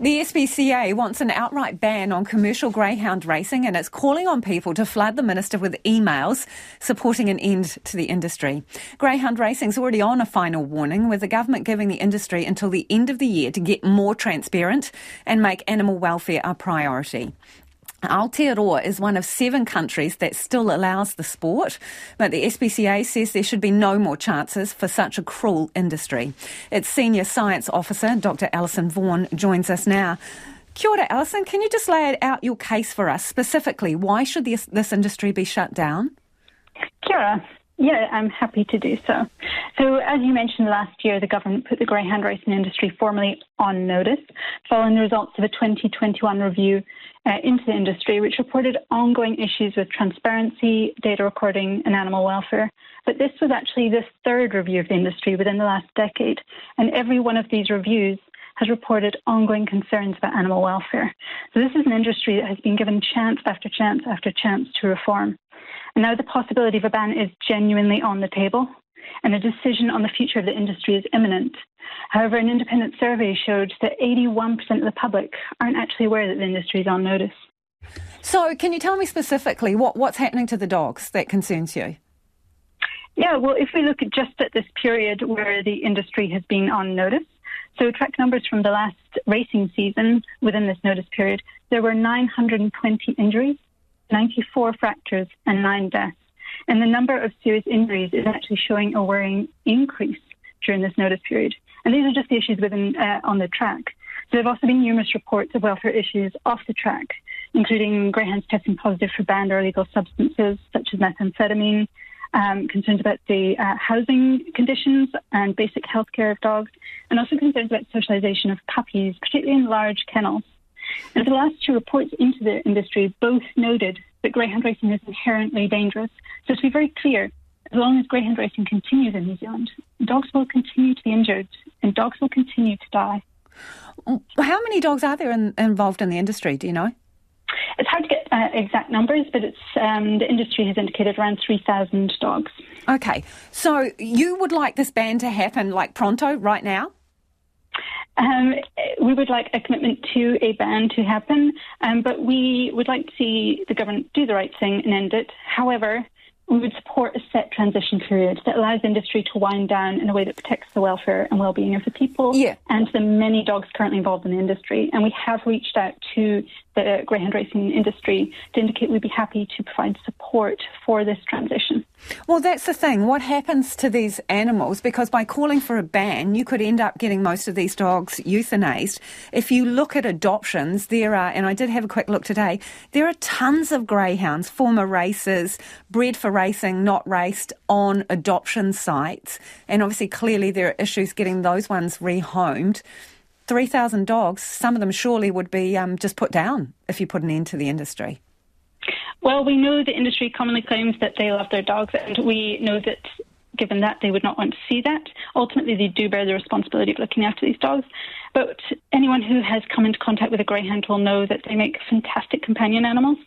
The SPCA wants an outright ban on commercial greyhound racing and it's calling on people to flood the minister with emails supporting an end to the industry. Greyhound racing's already on a final warning with the government giving the industry until the end of the year to get more transparent and make animal welfare a priority. Aotearoa is one of seven countries that still allows the sport, but the SPCA says there should be no more chances for such a cruel industry. Its senior science officer, Dr. Alison Vaughan, joins us now. Kia ora, Alison. Can you just lay out your case for us specifically? Why should this, this industry be shut down? Kia ora. Yeah, I'm happy to do so. So, as you mentioned last year, the government put the greyhound racing industry formally on notice following the results of a 2021 review uh, into the industry, which reported ongoing issues with transparency, data recording, and animal welfare. But this was actually the third review of the industry within the last decade, and every one of these reviews has reported ongoing concerns about animal welfare. So, this is an industry that has been given chance after chance after chance to reform. And now the possibility of a ban is genuinely on the table, and a decision on the future of the industry is imminent. However, an independent survey showed that 81% of the public aren't actually aware that the industry is on notice. So, can you tell me specifically what, what's happening to the dogs that concerns you? Yeah, well, if we look at just at this period where the industry has been on notice, so track numbers from the last racing season within this notice period, there were 920 injuries 94 fractures, and nine deaths. And the number of serious injuries is actually showing a worrying increase during this notice period. And these are just the issues within uh, on the track. There have also been numerous reports of welfare issues off the track, including greyhounds testing positive for banned or illegal substances such as methamphetamine, um, concerns about the uh, housing conditions and basic health care of dogs, and also concerns about socialization of puppies, particularly in large kennels. And the last two reports into the industry both noted that greyhound racing is inherently dangerous. So to be very clear, as long as greyhound racing continues in New Zealand, dogs will continue to be injured and dogs will continue to die. How many dogs are there in, involved in the industry? Do you know? It's hard to get uh, exact numbers, but it's um, the industry has indicated around 3,000 dogs. Okay, so you would like this ban to happen like pronto, right now? Um, we would like a commitment to a ban to happen, um, but we would like to see the government do the right thing and end it. However, we would support a set transition period that allows industry to wind down in a way that protects the welfare and well-being of the people yeah. and the many dogs currently involved in the industry. And we have reached out to the greyhound racing industry to indicate we'd be happy to provide support for this transition. Well, that's the thing. What happens to these animals? Because by calling for a ban, you could end up getting most of these dogs euthanized. If you look at adoptions, there are, and I did have a quick look today, there are tons of greyhounds, former racers, bred for racing, not raced, on adoption sites. And obviously, clearly, there are issues getting those ones rehomed. 3,000 dogs, some of them surely would be um, just put down if you put an end to the industry. Well, we know the industry commonly claims that they love their dogs, and we know that given that they would not want to see that. Ultimately, they do bear the responsibility of looking after these dogs. But anyone who has come into contact with a greyhound will know that they make fantastic companion animals.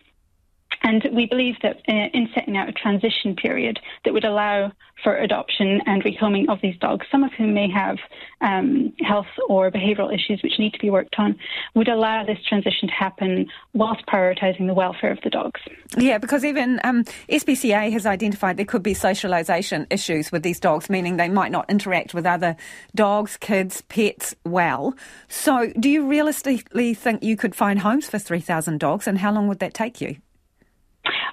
And we believe that uh, in setting out a transition period that would allow for adoption and rehoming of these dogs, some of whom may have um, health or behavioural issues which need to be worked on, would allow this transition to happen whilst prioritising the welfare of the dogs. Yeah, because even um, SPCA has identified there could be socialisation issues with these dogs, meaning they might not interact with other dogs, kids, pets well. So, do you realistically think you could find homes for 3,000 dogs, and how long would that take you?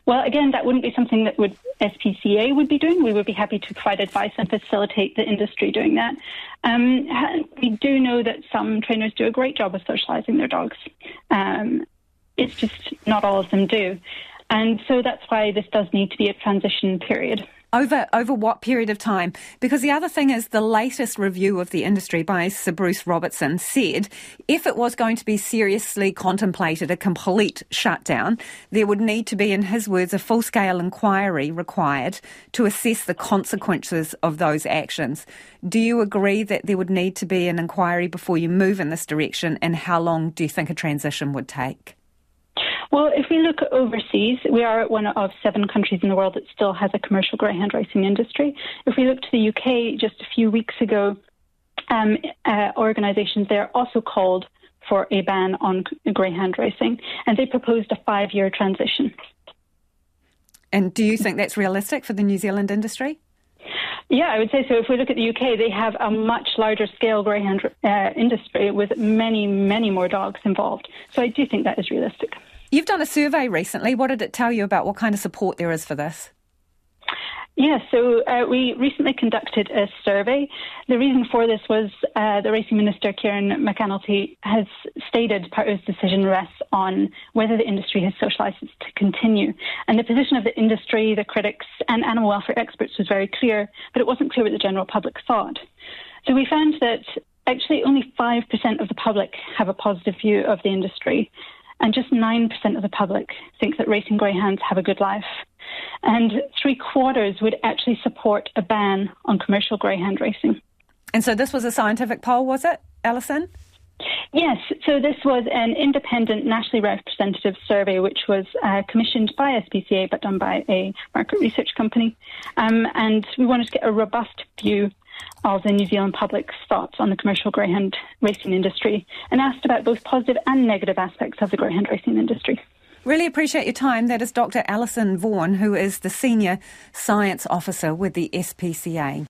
Well, again, that wouldn't be something that would SPCA would be doing. We would be happy to provide advice and facilitate the industry doing that. Um, we do know that some trainers do a great job of socialising their dogs. Um, it's just not all of them do. And so that's why this does need to be a transition period. Over over what period of time? Because the other thing is the latest review of the industry by Sir Bruce Robertson said if it was going to be seriously contemplated a complete shutdown, there would need to be, in his words, a full scale inquiry required to assess the consequences of those actions. Do you agree that there would need to be an inquiry before you move in this direction, and how long do you think a transition would take? Well, if we look overseas, we are one of seven countries in the world that still has a commercial greyhound racing industry. If we look to the UK, just a few weeks ago, um, uh, organisations there also called for a ban on greyhound racing, and they proposed a five year transition. And do you think that's realistic for the New Zealand industry? Yeah, I would say so. If we look at the UK, they have a much larger scale greyhound uh, industry with many, many more dogs involved. So I do think that is realistic. You've done a survey recently. What did it tell you about what kind of support there is for this? Yes, yeah, so uh, we recently conducted a survey. The reason for this was uh, the Racing Minister, Kieran McAnulty, has stated part of his decision rests on whether the industry has social license to continue. And the position of the industry, the critics, and animal welfare experts was very clear, but it wasn't clear what the general public thought. So we found that actually only 5% of the public have a positive view of the industry, and just 9% of the public think that racing greyhounds have a good life and three quarters would actually support a ban on commercial greyhound racing. And so this was a scientific poll, was it, Alison? Yes, so this was an independent, nationally representative survey which was uh, commissioned by SPCA but done by a market research company. Um, and we wanted to get a robust view of the New Zealand public's thoughts on the commercial greyhound racing industry and asked about both positive and negative aspects of the greyhound racing industry. Really appreciate your time. That is Dr. Alison Vaughan, who is the Senior Science Officer with the SPCA.